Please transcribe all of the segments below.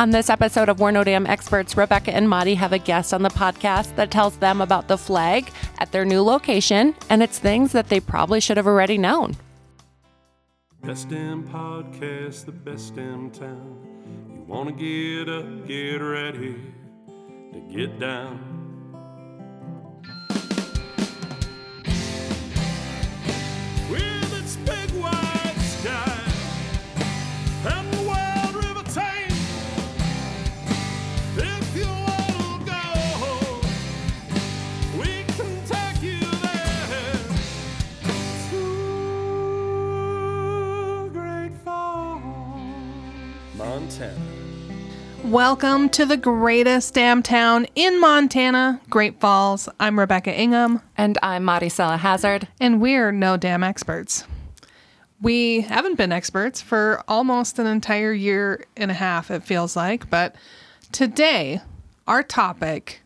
On this episode of We're No Damn Experts, Rebecca and Madi have a guest on the podcast that tells them about the flag at their new location and it's things that they probably should have already known. Best damn podcast, the best damn town. You wanna get up, get ready to get down. Welcome to the greatest damn town in Montana, Great Falls. I'm Rebecca Ingham, And I'm Maricela Hazard. and we're no damn experts. We haven't been experts for almost an entire year and a half, it feels like, but today our topic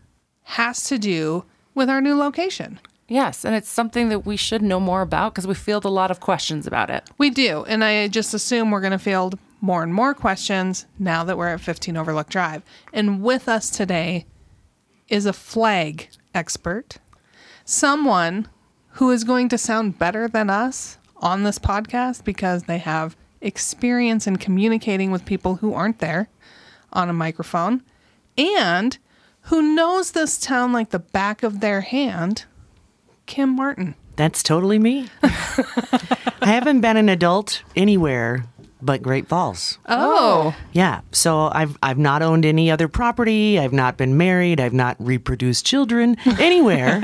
has to do with our new location. Yes, and it's something that we should know more about because we field a lot of questions about it. We do, and I just assume we're going to field more and more questions now that we're at 15 Overlook Drive. And with us today is a flag expert, someone who is going to sound better than us on this podcast because they have experience in communicating with people who aren't there on a microphone and who knows this town like the back of their hand, Kim Martin. That's totally me. I haven't been an adult anywhere but Great Falls. Oh. Yeah, so I've I've not owned any other property. I've not been married. I've not reproduced children anywhere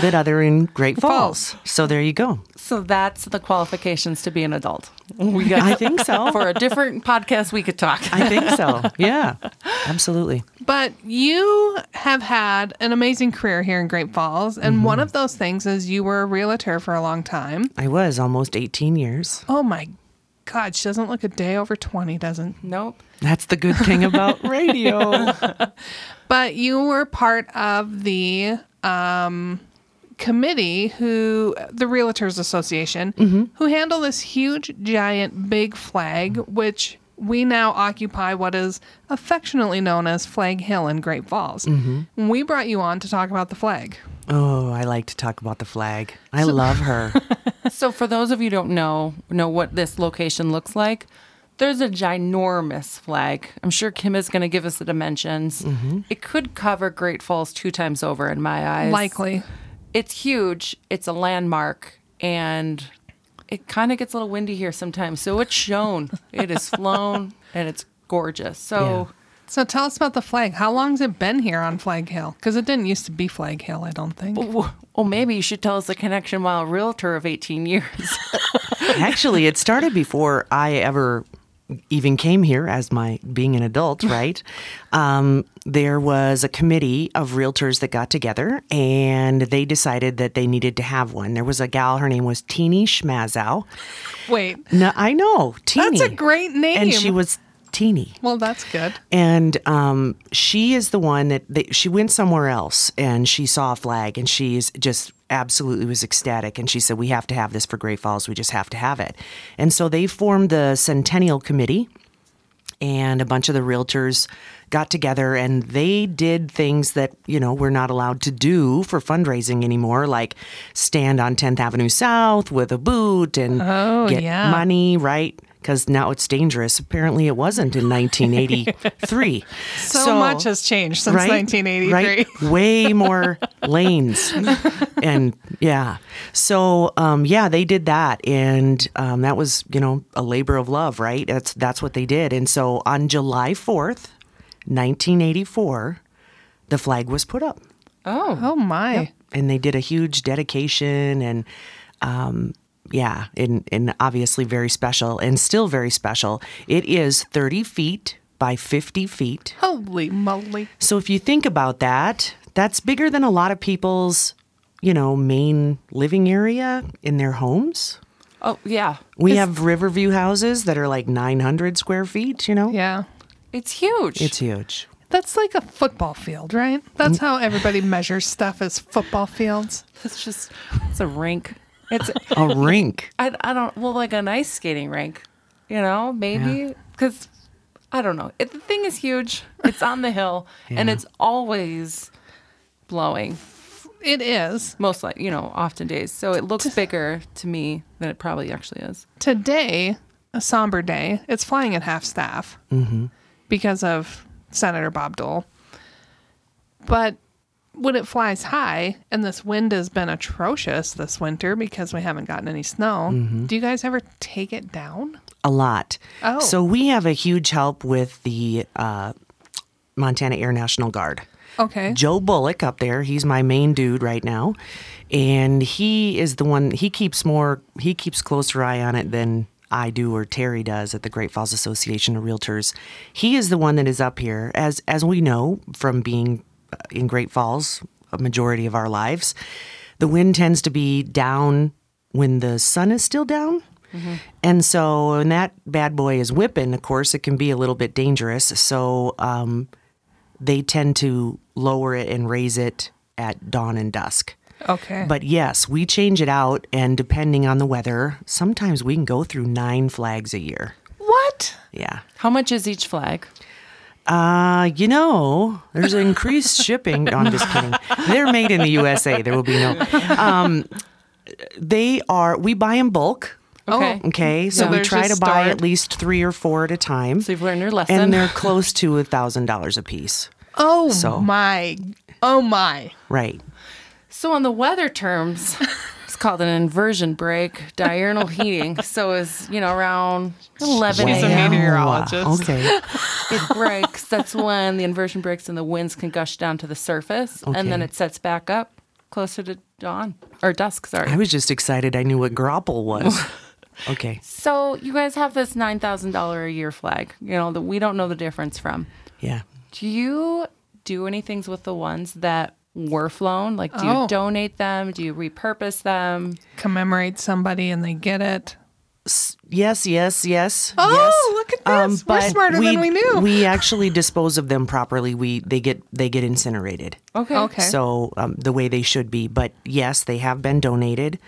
that other in Great Falls. So there you go. So that's the qualifications to be an adult. We got I think so. for a different podcast we could talk. I think so. Yeah, absolutely. But you have had an amazing career here in Great Falls, and mm-hmm. one of those things is you were a realtor for a long time. I was almost 18 years. Oh my God, she doesn't look a day over 20, doesn't. Nope. That's the good thing about radio. But you were part of the um, committee who, the Realtors Association, who handle this huge, giant, big flag, which we now occupy what is affectionately known as Flag Hill in Great Falls. We brought you on to talk about the flag. Oh, I like to talk about the flag. I love her. So for those of you who don't know know what this location looks like, there's a ginormous flag. I'm sure Kim is going to give us the dimensions. Mm-hmm. It could cover Great Falls two times over in my eyes. Likely. It's huge. It's a landmark and it kind of gets a little windy here sometimes. So it's shown. it is flown and it's gorgeous. So So tell us about the flag. How long's it been here on Flag Hill? Because it didn't used to be Flag Hill, I don't think. well, maybe you should tell us the connection while a realtor of 18 years. Actually, it started before I ever even came here as my being an adult, right? um, there was a committee of realtors that got together and they decided that they needed to have one. There was a gal, her name was Teeny Schmazow. Wait. No, I know, Teeny. That's a great name. And she was teeny. Well, that's good. And um, she is the one that they, she went somewhere else and she saw a flag and she's just absolutely was ecstatic. And she said, We have to have this for Great Falls. We just have to have it. And so they formed the Centennial Committee and a bunch of the realtors got together and they did things that you know we're not allowed to do for fundraising anymore like stand on 10th avenue south with a boot and Oh, get yeah. money right because now it's dangerous apparently it wasn't in 1983 So, much has changed since 1983. Right? Way more lanes. and yeah. So um, yeah, they did that. And um, that was, you know, a labor of love, right? That's that's what they did. And so on July 4th, 1984, the flag was put up. Oh. Oh my. And they did a huge dedication and um, yeah, and, and obviously very special and still very special. It is 30 feet by 50 feet. Holy moly. So if you think about that, that's bigger than a lot of people's, you know, main living area in their homes. Oh, yeah. We It's- have Riverview houses that are like 900 square feet, you know? Yeah. It's huge. It's huge. That's like a football field, right? That's mm. how everybody measures stuff as football fields. It's just, it's a rink. It's, A rink. I, I don't, well, like an ice skating rink, you know, maybe. Because I don't know. It, the thing is huge. It's on the hill, and it's always blowing. It is. Most like you know, often days. So it looks bigger to me than it probably actually is. Today, a somber day. It's flying at half staff mm-hmm. because of Senator Bob Dole. But when it flies high, and this wind has been atrocious this winter because we haven't gotten any snow, do you guys ever take it down? A lot. Oh. So we have a huge help with the uh, Montana Air National Guard. Okay. Joe Bullock up there, he's my main dude right now. And he is the one he keeps more he keeps closer eye on it than I do or Terry does at the Great Falls Association of Realtors. He is the one that is up here as as we know from being in Great Falls a majority of our lives. The wind tends to be down when the sun is still down. And so when that bad boy is whipping, of course, it can be a little bit dangerous. So um, they tend to lower it and raise it at dawn and dusk. Okay. But yes, we change it out, and depending on the weather, sometimes we can go through nine flags a year. what? Yeah. How much is each flag? Uh, you know, there's increased shipping. No, I'm just kidding. They're made in the USA. There will be no. Um, they are. We buy in bulk. Okay. Okay, so So we they're try to buy stored? at least three or four at a time, So you've learned your lesson. and they're close to a thousand dollars a piece. Oh So- my. Oh my. Right. So on the weather terms, it's called an inversion break, diurnal heating. So it's you know around eleven She's a meteorologist. Okay. it breaks. That's when the inversion breaks and the winds can gush down to the surface, and then it sets back up closer to dawn or dusk. Sorry. I was just excited. I knew what grapple was. Okay. so you guys have this nine thousand dollar a year flag. You know that we don't know the difference from. Yeah. Do you do any things with the ones that were flown? Like, do you Oh. donate them? Do you repurpose them? Commemorate somebody and they get it. Yes, yes, yes. Oh, yes. look at this. We're smarter than we knew. We actually dispose of them properly. We they get they get incinerated. Okay. Okay. So um, the way they should be. But yes, they have been donated.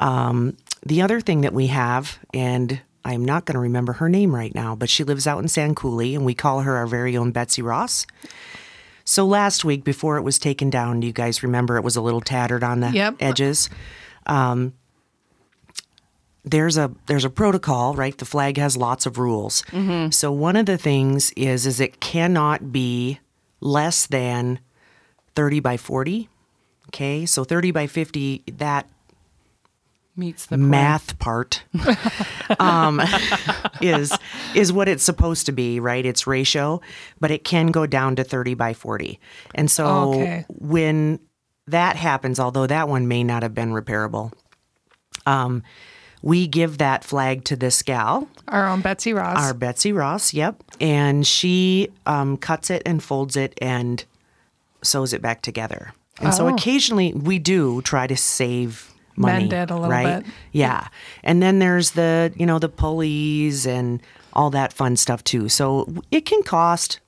Um, the other thing that we have, and I'm not going to remember her name right now, but she lives out in Sand Coulee, and we call her our very own Betsy Ross. So last week, before it was taken down, do you guys remember it was a little tattered on the Yep. edges? Um, there's a there's a protocol, right? The flag has lots of rules. So one of the things is is it cannot be less than 30 by 40. Okay, so 30 by 50, that Meets the math part um, is is what it's supposed to be, right? It's ratio, but it can go down to 30 by 40. And so Okay. when that happens, although that one may not have been repairable, um, we give that flag to this gal, Our own Betsy Ross. our Betsy Ross, yep. And she um, cuts it and folds it and sews it back together. And so Oh. occasionally we do try to save money. Mend it a little right? bit. Yeah. And then there's the, you know, the pulleys and all that fun stuff too. So it can cost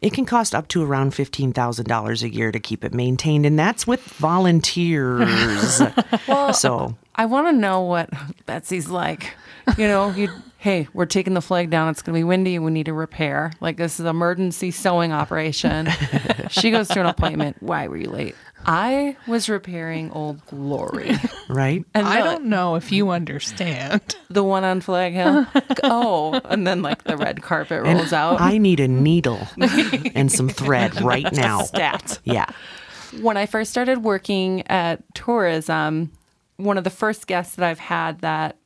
it can cost up to around $15,000 a year to keep it maintained and that's with volunteers. so I want to know what Betsy's like. You know, you hey, we're taking the flag down. It's going to be windy. And we need a repair. Like this is an emergency sewing operation. she goes to an appointment. Why were you late? I was repairing Old Glory. right? And I don't know if you understand. the one on Flag Hill. oh, and then like the red carpet rolls out. I need a needle and some thread right now. Stat. Yeah. when I first started working at tourism, one of the first guests that I've had that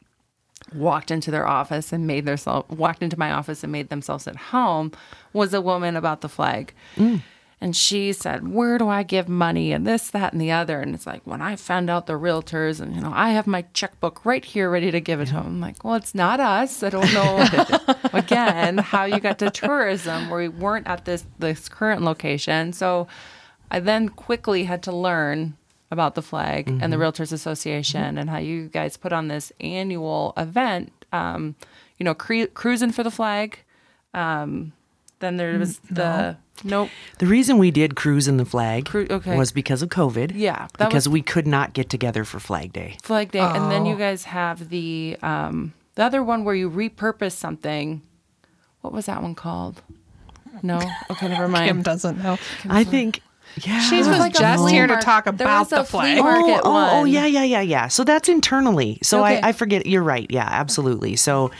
walked into their office and made themselves walked into my office and made themselves at home was a woman about the flag. Mm. And she said, Where do I give money? And this, that, and the other. And it's like, when I found out the realtors, and you know, I have my checkbook right here ready to give it to them. I'm like, Well, it's not us. I don't know again how you got to tourism where we weren't at this this current location. So I then quickly had to learn about the flag and the Realtors Association and how you guys put on this annual event. Um, you know, cru- cruising for the flag. Um, then there was the nope. The reason we did cruise in the flag Cru- okay. was because of COVID. Yeah, because was- we could not get together for Flag Day. Flag Day, and then Oh. you guys have the um, the other one where you repurpose something. what was that one called? No. Okay, never mind. Kim doesn't know. I think. Yeah. She It was like just flea here to talk about the flea flag. oh, oh, oh, one. yeah, yeah, yeah, yeah. So that's internally. So Okay. I, I forget. You're right. Yeah, absolutely. So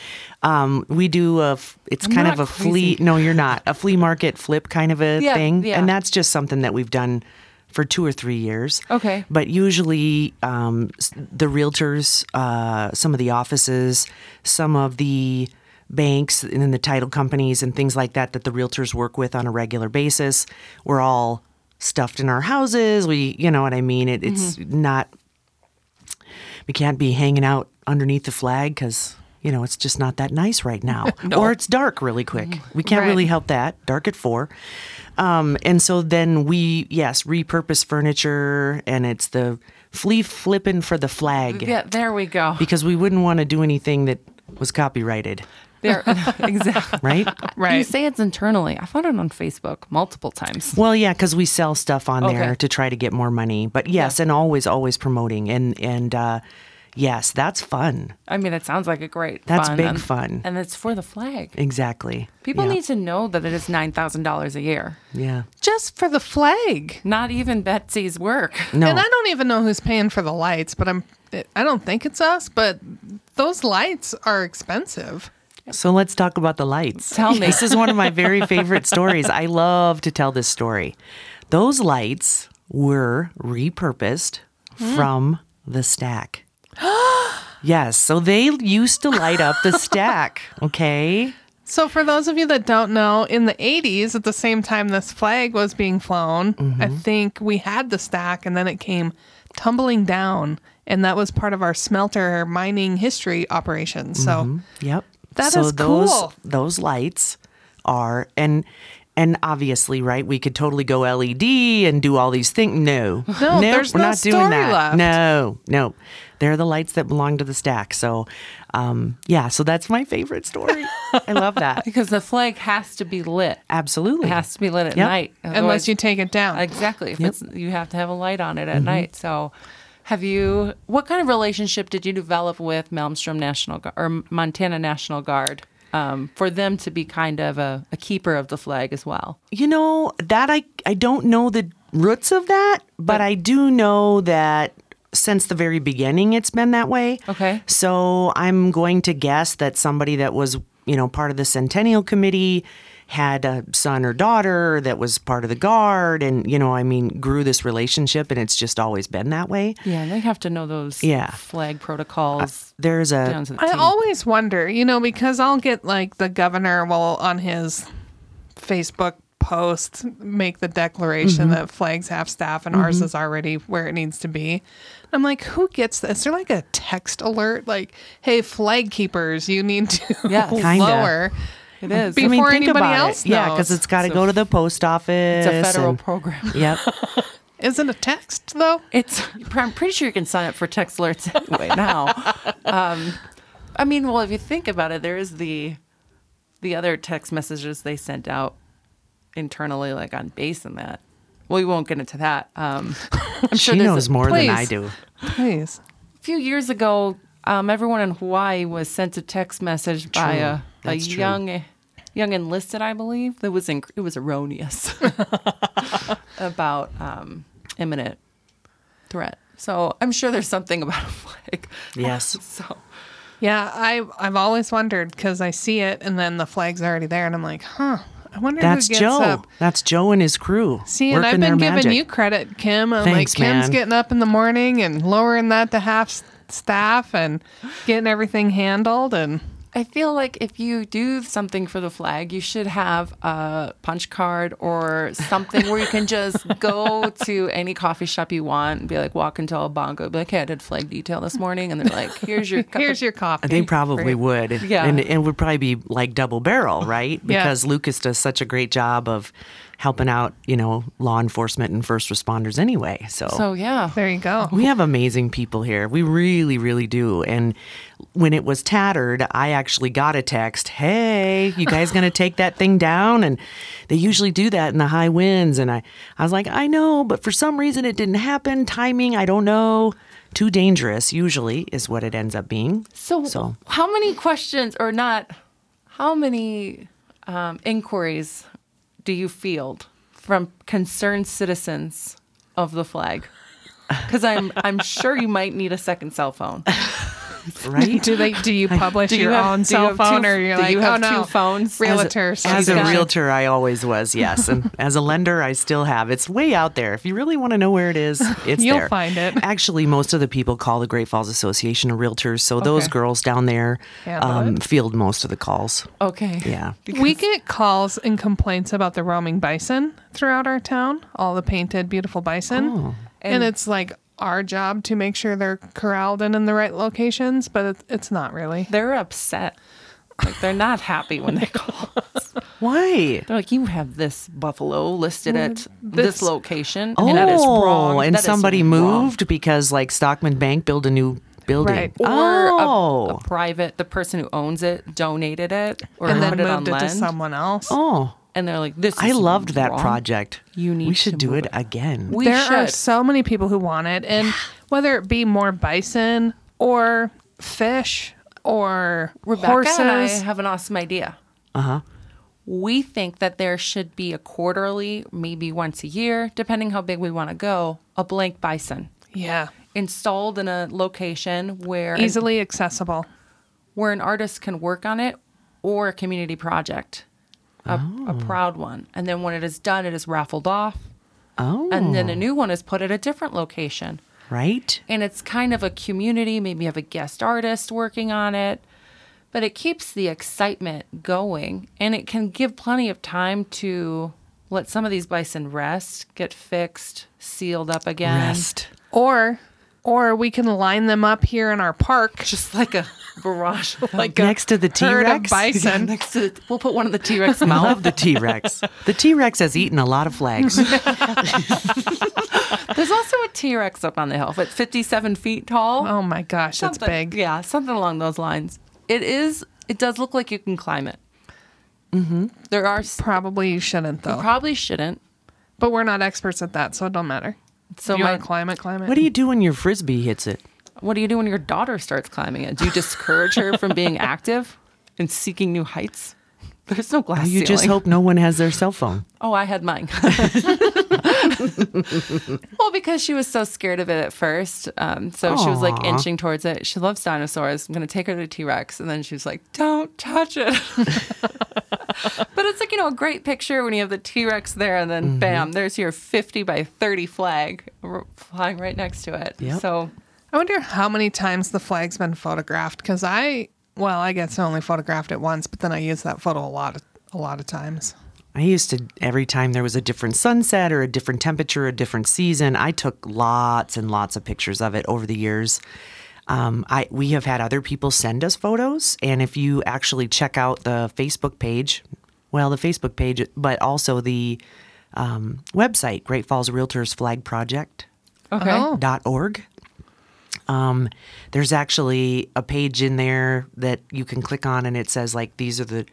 um, we do a It's I'm kind of a flea. No, you're not a flea market flip kind of a Yeah, thing, yeah. and that's just something that we've done for two or three years. Okay. But usually, um, the realtors, uh, some of the offices, some of the banks and then the title companies and things like that that the realtors work with on a regular basis, we're all stuffed in our houses. We, you know what I mean? It, it's not. We can't be hanging out underneath the flag because you know it's just not that nice right now, or it's dark really quick. We can't Right. really help that. Dark at four. Um, and so then we, yes, repurpose furniture, and it's the flea flipping for the flag Yeah, there we go. because we wouldn't want to do anything that was copyrighted, There, exactly. right? Right. You say it's internally. I found it on Facebook multiple times. well, yeah, because we sell stuff on there Okay. to try to get more money. But yes, and always, always promoting, and and uh, yes, that's fun. I mean, it sounds like a great. That's fun, big and, fun. and it's for the flag. Exactly. People Yeah. need to know that it is nine thousand dollars a year. Yeah. Just for the flag. Not even Betsy's work. No. And I don't even know who's paying for the lights, but I'm I don't think it's us, but those lights are expensive. So let's talk about the lights. Tell me. This is one of my very favorite stories. I love to tell this story. Those lights were repurposed Hmm. from the stack. yes. So they used to light up the stack. Okay. So for those of you that don't know, in the 80s at the same time this flag was being flown, I think we had the stack and then it came tumbling down and that was part of our smelter mining history operation. So Yep. That so is those, cool. Those lights are and and obviously, right? We could totally go LED and do all these things. No, No, there's we're no not doing that. left. No, no, they're the lights that belong to the stack. So, um, yeah, so that's my favorite story. I love that. Because the flag has to be lit. Absolutely, It has to be lit at Yep. night. unless you take it down. Exactly. If it's you have to have a light on it Mm-hmm. at night. So have you what kind of relationship did you develop with Malmstrom National Guard or Montana National Guard? Um, for them to be kind of a, a keeper of the flag as well. You know that I I don't know the roots of that, but I do know that since the very beginning it's been that way. Okay. So I'm going to guess that somebody that was, you know, part of the Centennial Committee had a son or daughter that was part of the guard and you know, I mean, grew this relationship and it's just always been that way. Yeah, they have to know those Yeah. flag protocols There's down a to the I T. always wonder, you know, because I'll get like the governor will on his Facebook post make the declaration mm-hmm. that flags have staff and ours mm-hmm. is already where it needs to be. I'm like, who gets this? Is there like a text alert like, hey, flag keepers, you need to Yeah, kinda. lower. It is. Be- I mean, before think anybody about else it. Yeah, because it's got to So- go to the post office. it's a federal and- program. Yep. Isn't a text though? It's. I'm pretty sure you can sign up for text alerts anyway now. Um, I mean, well, if you think about it, there is the the other text messages they sent out internally, like on base and that. Well, we won't get into that. Um, I'm she sure there's knows a, more than I do. Please. a few years ago. Um, everyone in Hawaii was sent a text message by a, a That's true. young young enlisted, I believe. That was inc- it was erroneous about um, imminent threat. So I'm sure there's something about a flag. Yes. So Yeah, I I've always wondered because I see it and then the flag's already there and I'm like, huh. I wonder That's who gets Joe. up. That's Joe and his crew. See, and I've been giving magic. you credit, Kim. I'm Thanks, like, Kim's man. getting up in the morning and lowering that to half s- staff and getting everything handled. And I feel like if you do something for the flag, you should have a punch card or something where you can just go to any coffee shop you want and be like, walk into a bongo, be like, hey, I did flag detail this morning. And they're like, here's your cup here's of- your coffee. They probably Right. would. Yeah. And it would probably be like double barrel, right? Yeah. Because Lucas does such a great job of helping out, you know, law enforcement and first responders anyway. So, So, yeah. there you go. we have amazing people here. We really, really do. And when it was tattered, I actually got a text, hey, you guys going to take that thing down? And they usually do that in the high winds. And I, I was like, I know, but for some reason it didn't happen. Timing, I don't know. Too dangerous, usually, is what it ends up being. So, So- how many questions, or not, how many um, inquiries do you field from concerned citizens of the flag? Because I'm I'm sure you might need a second cell phone. Right? Do they? Do you publish Do you your have- own you cell have phone, two- or you're like, you have oh no, two phones? realtors? As a got- realtor, I always was, yes. And as a lender, I still have. It's way out there. If you really want to know where it is, it's You'll there. find it. Actually, most of the people call the Great Falls Association of Realtors, so those girls down there um, field most of the calls. Okay. Yeah. we get calls and complaints about the roaming bison throughout our town, all the painted, beautiful bison. Oh. And, it's like our job to make sure they're corralled and in the right locations, but it's not really. They're upset. Like they're not happy when they call. Why? They're like, you have this buffalo listed at mm, this, this- location, Oh, and that is oh, wrong. and That is somebody wrong." moved because, like, Stockman Bank built a new building. Right. or oh. a, a private, the person who owns it donated it or and then put it on moved it to someone else. oh. And they're like, "This." I is loved that wrong. project. You need We should to do move it it. again. We there are so many people who want it, and whether it be more bison or fish or Rebecca horses, and I have an awesome idea. Uh huh. We think that there should be a quarterly, maybe once a year, depending how big we want to go, a blank bison yeah, installed in a location where easily accessible. where an artist can work on it or a community project, a, a oh. proud one. And then when it is done, it is raffled off, Oh. and then a oh. new one is put at a different location. right? And it's kind of a community. Maybe you have a guest artist working on it, but it keeps the excitement going and it can give plenty of time to let some of these bison rest, get fixed, sealed up again. Rest. Or, or we can line them up here in our park, Just like a barrage. like Next to the T-Rex bison. next to the, we'll put one of the T Rex I mouth. love the T Rex. The T Rex has eaten a lot of flags. There's also a T Rex up on the hill, but 57 feet tall. Oh my gosh, that's big. Yeah, something along those lines. It is. It does look like you can climb it. Mm-hmm. There are. s- Probably you shouldn't though. Probably shouldn't. but we're not experts at that, so it don't matter. So if you my, want to climb it, climb it. what do you do when your frisbee hits it? What do you do when your daughter starts climbing it? Do you discourage her from being active and seeking new heights? There's no glass You just hope no one has their cell phone. Oh, I had mine. well, because she was so scared of it at first. Um, so she was like inching towards it. She loves dinosaurs. I'm going to take her to T Rex. And then she was like, don't touch it. but it's like, you know, a great picture when you have the T Rex there and then bam, there's your 50 by 30 flag r- flying right next to it. Yep. So I wonder how many times the flag's been photographed because I, well, I guess I only photographed it once, but then I used that photo a lot of a lot of times. I used to, every time there was a different sunset or a different temperature, a different season, I took lots and lots of pictures of it over the years. Um, I we have had other people send us photos, and if you actually check out the Facebook page, well, the Facebook page, but also the um, website, Great Falls Realtors Flag Project okay. Oh. dot org. Um, there's actually a page in there that you can click on, and it says like these are the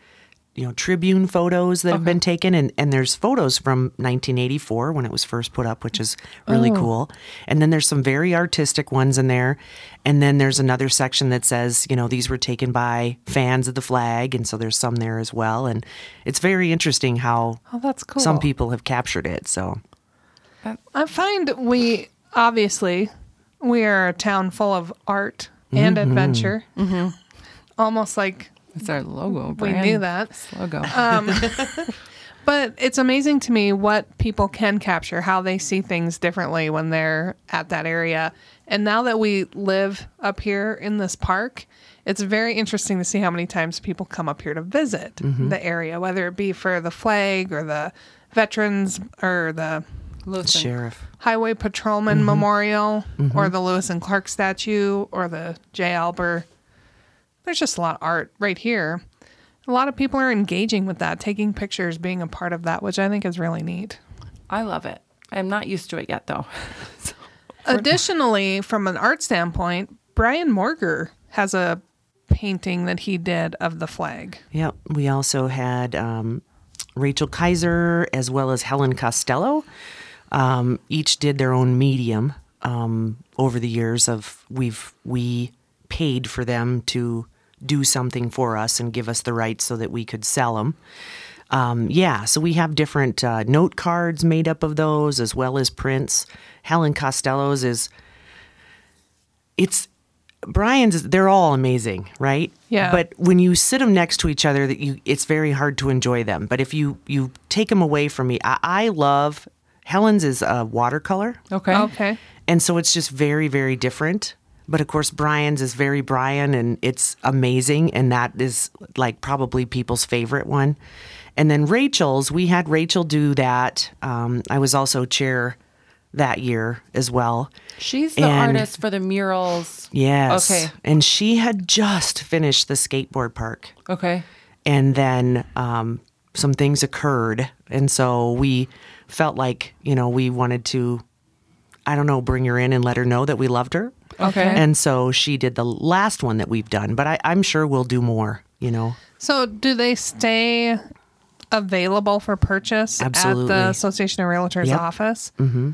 you know Tribune photos that have been taken, and and there's photos from 1984 when it was first put up, which is really cool. And then there's some very artistic ones in there, and then there's another section that says you know these were taken by fans of the flag, and so there's some there as well, and it's very interesting how Oh, that's cool. some people have captured it. So I find we obviously we are a town full of art and Mm-hmm. adventure. Mm-hmm. Almost like It's our logo. we knew that. logo. Um, but it's amazing to me what people can capture, how they see things differently when they're at that area. And now that we live up here in this park, it's very interesting to see how many times people come up here to visit mm-hmm. the area, whether it be for the flag or the veterans or the Listen, sheriff. Highway Patrolman Memorial or the Lewis and Clark statue or the J. Albert. There's just a lot of art right here. A lot of people are engaging with that, taking pictures, being a part of that, which I think is really neat. I love it. I'm not used to it yet, though. So- Additionally, from an art standpoint, Brian Morger has a painting that he did of the flag. Yep. We also had um, Rachel Kaiser as well as Helen Costello. Um, each did their own medium um, over the years of we've we paid for them to do something for us and give us the rights so that we could sell them. Um, yeah, so we have different uh, note cards made up of those as well as prints. Helen Costello's is it's Brian's they're all amazing, right? Yeah. But when you sit them next to each other, that you it's very hard to enjoy them. But if you you take them away from me, I, I love Helen's is a watercolor, Okay. Okay. and so it's just very very different. But of course, Brian's is very Brian, and it's amazing, and that is like probably people's favorite one. And then Rachel's, we had Rachel do that. Um, I was also chair that year as well. She's the And- artist for the murals. Yes. Okay. And she had just finished the skateboard park. Okay. And then um, some things occurred. And so we felt like, you know, we wanted to, I don't know, bring her in and let her know that we loved her. Okay. And so she did the last one that we've done. But I, I'm sure we'll do more, you know. So, do they stay available for purchase at the Association of Realtors Yep. office? Mm-hmm.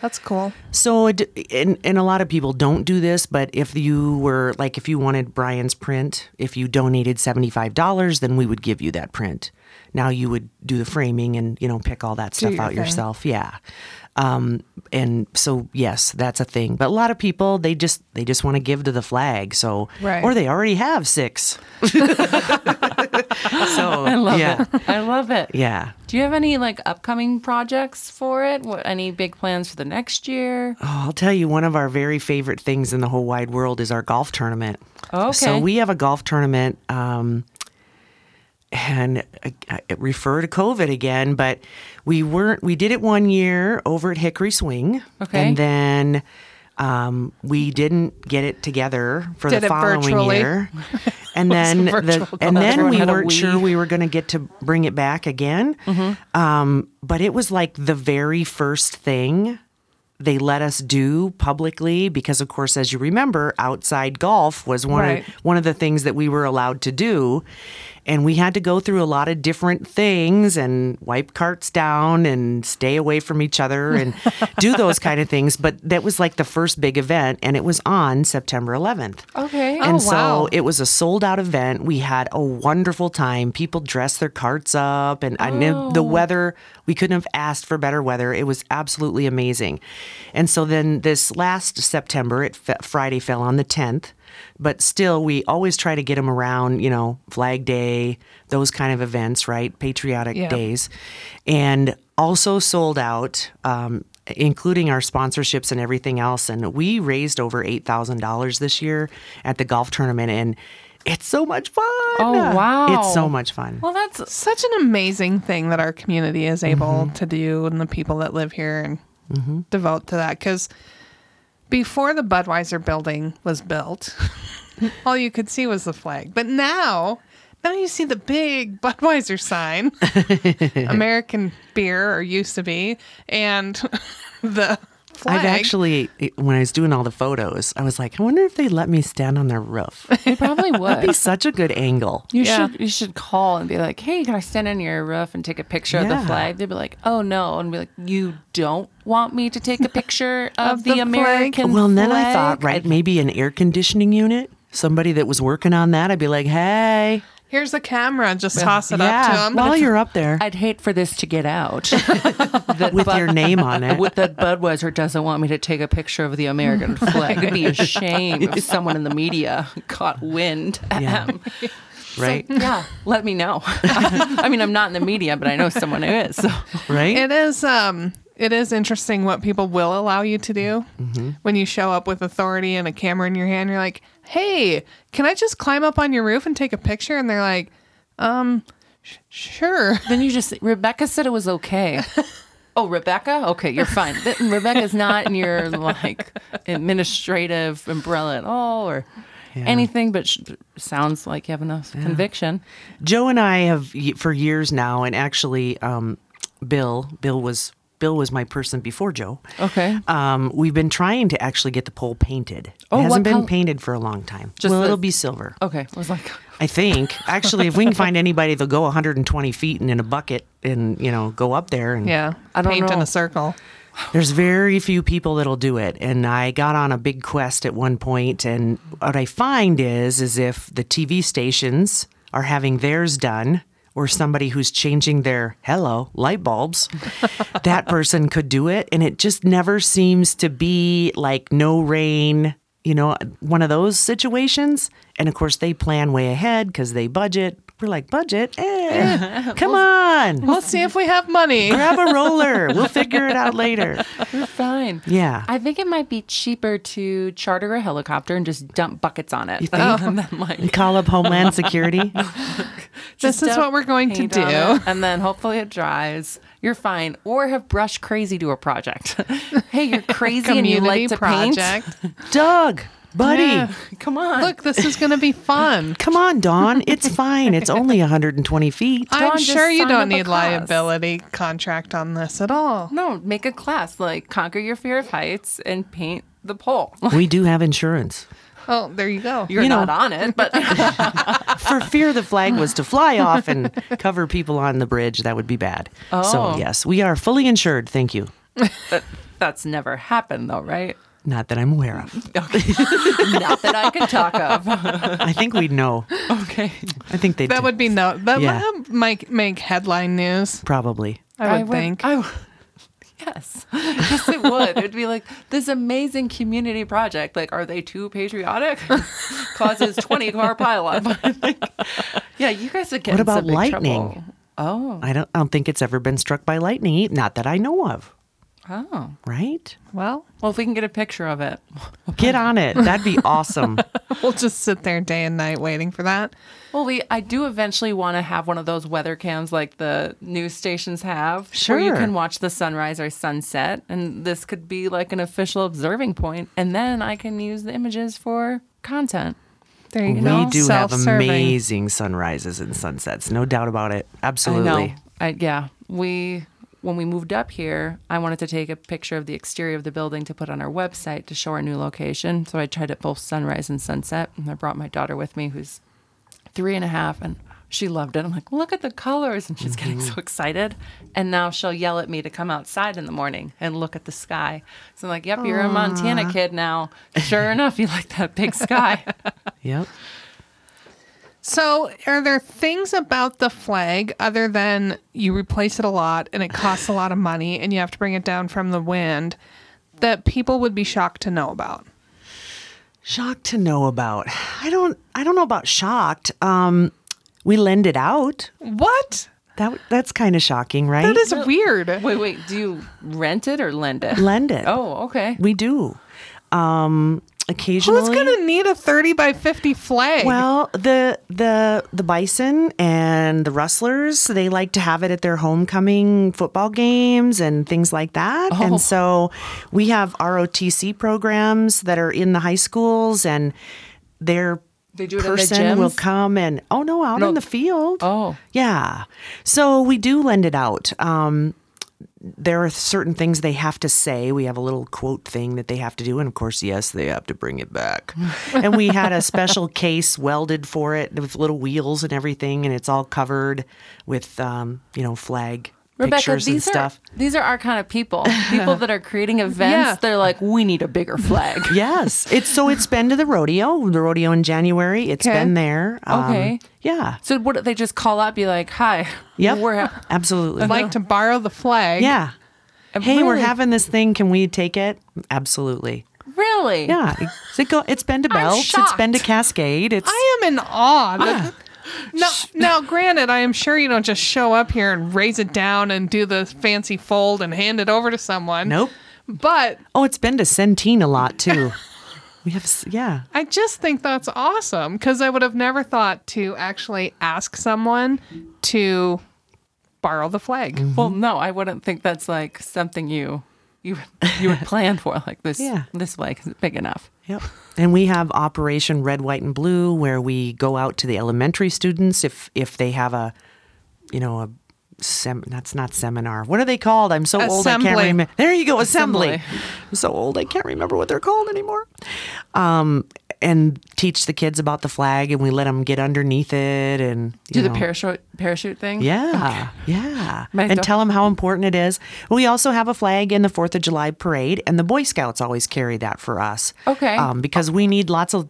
That's cool. So, it, and, and a lot of people don't do this, but if you were like, if you wanted Brian's print, if you donated $75, then we would give you that print. Now you would do the framing and, you know, pick all that stuff your out thing. yourself. Yeah. Um, and so, yes, that's a thing. But a lot of people, they just, they just want to give to the flag. So, Right. or they already have six. so, I love yeah. it. I love it. Yeah. Do you have any like upcoming projects for it? What any big plans for the next year? Oh, I'll tell you, one of our very favorite things in the whole wide world is our golf tournament. Okay. So we have a golf tournament, um, and I, I refer to COVID again, but we weren't. We did it one year over at Hickory Swing, Okay. and then um, we didn't get it together for Did the following virtually? year. And then, the, and then we weren't Wii. sure we were going to get to bring it back again. Mm-hmm. Um, but it was like the very first thing they let us do publicly because of course as you remember outside golf was one Right. of one of the things that we were allowed to do and we had to go through a lot of different things and wipe carts down and stay away from each other and do those kind of things but that was like the first big event and it was on September 11th Okay. Oh, and so wow. it was a sold out event. We had a wonderful time. People dressed their carts up, and, and the- the weather, we couldn't have asked for better weather. It was absolutely amazing. And so then this last September, it fe- Friday fell on the 10th, but still, we always try to get them around, you know, Flag Day, those kind of events, right? Patriotic Yeah. days. And also sold out. Um, including our sponsorships and everything else. And we raised over $8,000 this year at the golf tournament. And it's so much fun. Oh, wow. It's so much fun. well, that's Such an amazing thing that our community is able Mm-hmm. to do and the people that live here and devote to that. Because before the Budweiser building was built, all you could see was the flag. But now, now you see the big Budweiser sign, American beer, or used to be, and the flag. I've actually, when I was doing all the photos, I was like, I wonder if they let me stand on their roof. you probably would. It'd be such a good angle. You Yeah. should you should call and be like, "Hey, can I stand on your roof and take a picture of the flag?" They'd be like, "Oh no," and be like, "You don't want me to take a picture of, Of the, the flag? American?" Well, and then I thought, right, maybe an air conditioning unit. Somebody that was working on that, I'd be like, hey, Here's a camera. And just toss it up to yeah, them. while you're up there I'd hate for this to get out. That with Bud- your name on it. with that Budweiser doesn't want me to take a picture of the American flag. It'd be a shame if someone in the media caught wind. Yeah. Ahem. right? Yeah, let me know. I mean, I'm not in the media, but I know someone who is. So. right? It is um it is interesting what people will allow you to do when you show up with authority and a camera in your hand. You're like, "Hey, can I just climb up on your roof and take a picture?" And they're like, "Um, sh- sure." Then you just Rebecca said it was okay. Oh, Rebecca? Okay, you're fine. Th- Rebecca's not in your like administrative umbrella at all, or anything. But sh- sounds like you have enough conviction. Joe and I have for years now, and actually, um, Bill, Bill was Bill was my person before Joe. Okay. Um, we've been trying to actually get the pole painted. Oh, it hasn't what been col- painted for a long time. Just well, the- it'll be silver. Okay. I was like, I think. Actually, if we can find anybody that'll go 120 feet and in a bucket and you know go up there and Yeah, I don't paint in a circle. There's very few people that'll do it, and I got on a big quest at one. And what I find is, is if the TV stations are having theirs done, or somebody who's changing their hello light bulbs, that person could do it, and it just never seems to be like no rain, you know, one of those situations. And of course, they plan way ahead because they budget. We're like budget, eh, come on, We'll see if we have money. grab a roller. We'll figure it out later. You're fine. Yeah. I think it might be cheaper to charter a helicopter and just dump buckets on it. You think? then like Call up Homeland Security. This is what we're going to do. it, and then hopefully it dries. You're fine. Or have Brush Crazy do a project. hey, you're crazy and you like to project. Doug, buddy, Yeah. Come on. Look, this is going to be fun. come on, Dawn. It's fine. It's only 120 feet. I'm sure you don't need liability contract on this at all. No, make a class like conquer your fear of heights and paint the pole. We do have insurance. Oh, there you go. You're You know- not on it, but For fear the flag was to fly off and cover people on the bridge, that would be bad. Oh. So, yes, we are fully insured. Thank you. that, that's never happened though, right? Not that I'm aware of. Not that I can talk of. I think we'd know. okay. I think they'd that would be no. That Yeah. might make headline news. probably. I would think. I would- yes. Yes, it would. It would be like this amazing community project. Like, are they too patriotic? Causes 20 car pileup. like, yeah, you guys would get What about lightning? trouble. Oh. I don't, I don't think it's ever been struck by lightning. Not that I know of, Oh. right? well, Well, if we can get a picture of it. Get on it. That'd be awesome. we'll just sit there day and night waiting for that. Well, we I do eventually want to have one of those weather cams like the news stations have, where you can watch the sunrise or sunset, and this could be like an official observing point, and then I can use the images for content. There you we go. We do have amazing sunrises and sunsets. No doubt about it. Absolutely. I know. I, yeah, we when we moved up here, I wanted to take a picture of the exterior of the building to put on our website to show our new location. So I tried it both sunrise and sunset, and I brought my daughter with me, who's three and a half, and she loved it. I'm like, look at the colors, and she's getting so mm-hmm. excited. And now she'll yell at me to come outside in the morning and look at the sky. So I'm like, yep, you're a Montana kid now. Sure enough, you like that big sky. Yep. So, are there things about the flag other than you replace it a lot and it costs a lot of money and you have to bring it down from the wind that people would be shocked to know about? Shocked to know about. I don't. I don't know about shocked. Um, we lend it out. What? That that's kind of shocking, right? That is weird. wait, wait, do you rent it or lend it? lend it. Oh, okay. we do. Um, occasionally. Who's going to need a 30 by 50 flag? Well, the the the bison and the rustlers, they like to have it at their homecoming football games and things like that. Oh. And so we have ROTC programs that are in the high schools and their They do it person will come and oh no, out No. in the field. Oh. Yeah. So we do lend it out. Um, there are certain things they have to say. We have a little quote thing that they have to do. And of course, yes, they have to bring it back. and we had a special case welded for it with little wheels and everything. And it's all covered with, um, you know, flag Rebecca, pictures and these stuff. are these are our kind of people. People that are creating events. Yeah. They're like, we need a bigger flag. Yes. It's so it's been to the rodeo, the rodeo in January. It's Okay. been there. Um, Okay. Yeah. So what they just call up, be like, "Hi, Yep. we're ha- Absolutely. I'd like to borrow the flag. yeah. Hey, we're having this thing. Can we take it? Absolutely. really, Yeah, it's, it go, it's been to I'm Belch. It's been to. Cascade. It's I am in awe. that- Now, now, granted, I am sure you don't just show up here and raise it down and do the fancy fold and hand it over to someone. nope. But Oh, it's been to Centene a lot too. we have yeah. I just think that's awesome because I would have never thought to actually ask someone to borrow the flag. Mm-hmm. Well, no, I wouldn't think that's like something you you you would plan for. Like this, Yeah. this flag is big enough. Yep. And we have Operation Red, White, and Blue, where we go out to the elementary students if if they have a, you know, a sem. That's not seminar. What are they called? I'm so old I can't remember. There you go, assembly. Assembly. I'm so old I can't remember what they're called anymore. Um, and teach the kids about the flag, and we let them get underneath it and Do you the know. parachute parachute thing? Yeah, yeah. My and tell them how important it is. We also have a flag in the Fourth of July parade, and the Boy Scouts always carry that for us. Okay. Um, because we need lots of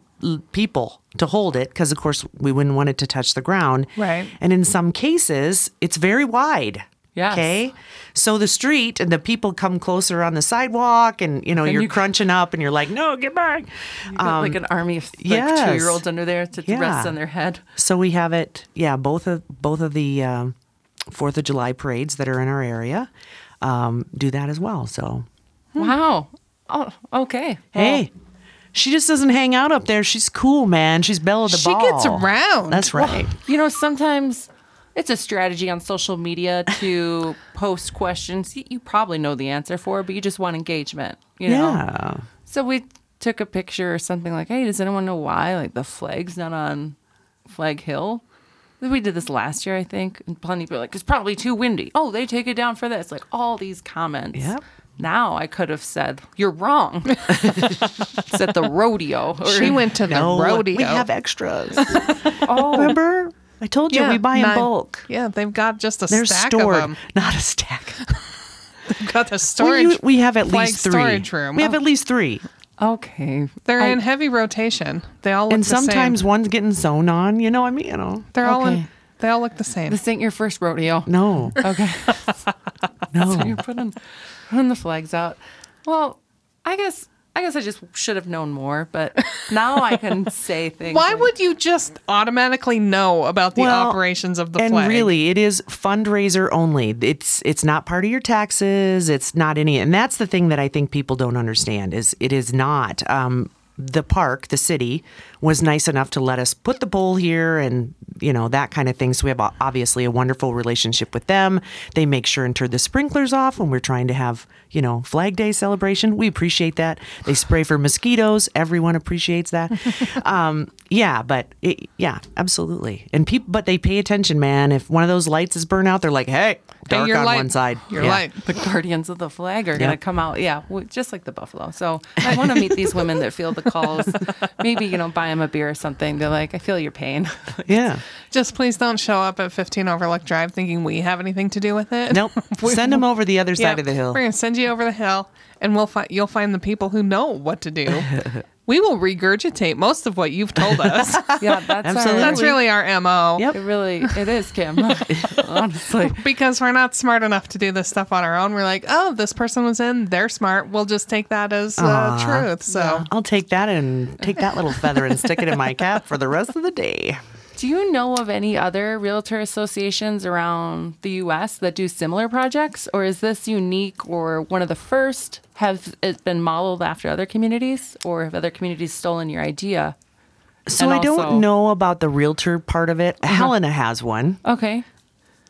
people to hold it, because of course we wouldn't want it to touch the ground. Right. And in some cases, it's very wide. Yes. Okay. So the street and the people come closer on the sidewalk, and you know And you're you- crunching up, and you're like, "No, get back." Got, like an army of like yes. two year olds under there to Yeah. rest on their head. So we have it, yeah, both of both of the um, Fourth of July parades that are in our area um, do that as well. So Wow. Oh, okay. hey, she just doesn't hang out up there. She's cool, man. She's Belle of the She ball. She gets around. That's right. You know, sometimes it's a strategy on social media to post questions you, you probably know the answer for, but you just want engagement. You know. yeah. So we took a picture or something like, "Hey, does anyone know why like the flag's not on Flag Hill?" We did this last year, I think, and plenty of people were like, "It's probably too windy." Oh, they take it down for this. Like all these comments. Yep. Now I could have said, "You're wrong." it's at the rodeo. Or, She went to the No, rodeo. we have extras. oh, Remember? I told you we buy in bulk. Yeah, they've got just a They're stack stored, of them. not a stack. They've got the We, storage. u- we have at least three. storage room. We have Oh. at least three, okay. They're I- in heavy rotation. They all look and the same. sometimes one's getting sewn on. You know, I mean, you know. they're all in. They all look the same. This ain't your first rodeo. No, Okay. no. So you're putting putting the flags out. Well, I guess I guess I just should have known more, but now I can say things. Why like- would you just automatically know about the Well, operations of the and flag? really it is fundraiser only it's it's not part of your taxes it's not any and that's the thing that i think people don't understand is it is not um the park the city was nice enough to let us put the pole here and you know that kind of thing. So we have obviously a wonderful relationship with them. They make sure and turn the sprinklers off when we're trying to have you know flag day celebration. We appreciate that. They spray for mosquitoes. Everyone appreciates that. Um, yeah but it, yeah absolutely. And people but they pay attention man. If one of those lights is burnt out they're like hey dark your on light- one side Your Yeah. light. the guardians of the flag are gonna come out? Yeah, just like the buffalo. So I want to meet these women that feel the calls. Maybe you know, buy them a beer or something. They're like, I feel your pain. yeah Just please don't show up at 15 Overlook Drive thinking we have anything to do with it. nope send them over the other Yeah, side of the hill We're gonna send you over the hill, and we'll find you'll find the people who know what to do. We will regurgitate most of what you've told us. yeah, that's our- That's really our mo. Yep. It really, it is, Kim. Honestly. Because we're not smart enough to do this stuff on our own. We're like, oh, this person was in. They're smart. We'll just take that as uh, truth. So I'll take that and take that little feather and stick it in my cap for the rest of the day. Do you know of any other realtor associations around the U.S. that do similar projects, or is this unique or one of the first? Have it been modeled after other communities, or have other communities stolen your idea? So And I also- don't know about the realtor part of it. Uh-huh. Helena has one, Okay,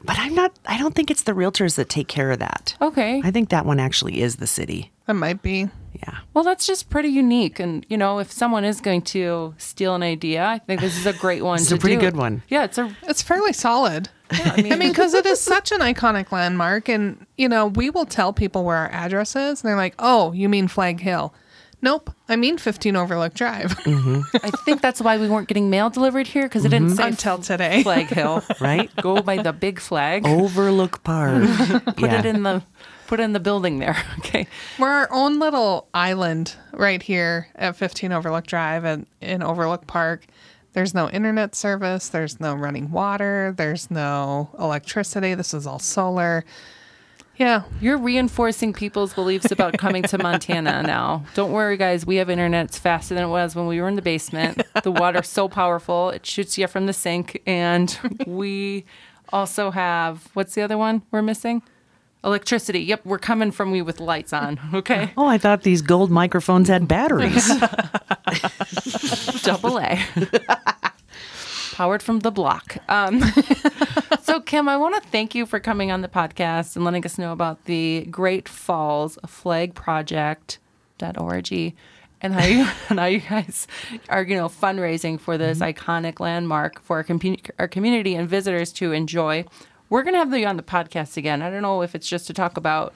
but I'm not. I don't think it's the realtors that take care of that. okay. I think that one actually is the city. that might be. Yeah. Well, that's just pretty unique. And you know, if someone is going to steal an idea, I think this is a great one. It's to a pretty do. good one. Yeah, it's a. It's fairly solid. I mean, because it is such an iconic landmark, and you know, we will tell people where our address is, and they're like, "Oh, you mean Flag Hill?" Nope, I mean 15 Overlook Drive. Mm-hmm. I think that's why we weren't getting mail delivered here because it didn't mm-hmm. say Until today. Flag Hill. Right? Go by the big flag. Overlook Park. put yeah. it in the put in the building there. Okay. We're our own little island right here at 15 Overlook Drive and in Overlook Park. There's no internet service. There's no running water. There's no electricity. This is all solar. Yeah. You're reinforcing people's beliefs about coming to Montana now. Don't worry, guys. We have internet. It's faster than it was when we were in the basement. The water's so powerful, it shoots you from the sink. And we also have what's the other one we're missing? Electricity. Yep, we're coming from you with lights on. Okay. Oh, I thought these gold microphones had batteries. Double A. Powered from the block. Um, so, Kim, I want to thank you for coming on the podcast and letting us know about the Great Falls Flag Project.org and how you and how you guys are, you know, fundraising for this iconic landmark for our, commu- our community and visitors to enjoy. We're gonna have you on the podcast again. I don't know if it's just to talk about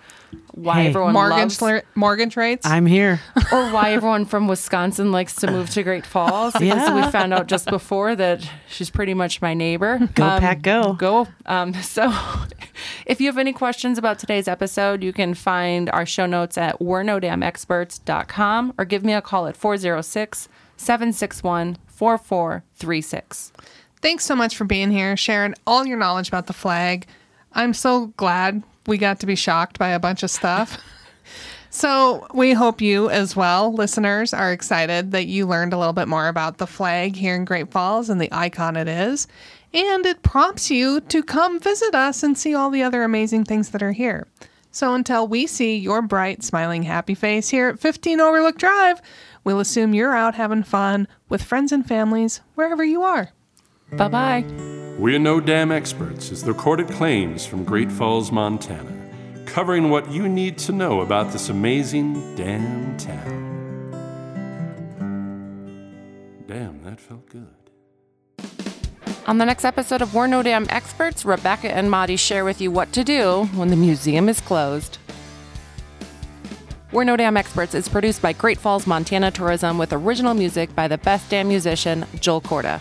why Hey. everyone mortgage loves le- mortgage rates. I'm here. or why everyone from Wisconsin likes to move to Great Falls. Because Yeah. we found out just before that she's pretty much my neighbor. Go, Pack, go. Go. Um, so if you have any questions about today's episode, you can find our show notes at we're-no-damn-experts.com or give me a call at 406 761 4436. Thanks so much for being here, sharing all your knowledge about the flag. I'm so glad we got to be shocked by a bunch of stuff. So, we hope you, as well, listeners, are excited that you learned a little bit more about the flag here in Great Falls and the icon it is. And it prompts you to come visit us and see all the other amazing things that are here. So, until we see your bright, smiling, happy face here at 15 Overlook Drive, we'll assume you're out having fun with friends and families wherever you are. Bye bye. We're No Damn Experts is the recorded claims from Great Falls, Montana, covering what you need to know about this amazing damn town. Damn, that felt good. On the next episode of We're No Damn Experts, Rebecca and Maudie share with you what to do when the museum is closed. We're No Damn Experts is produced by Great Falls, Montana Tourism with original music by the best damn musician, Joel Corda.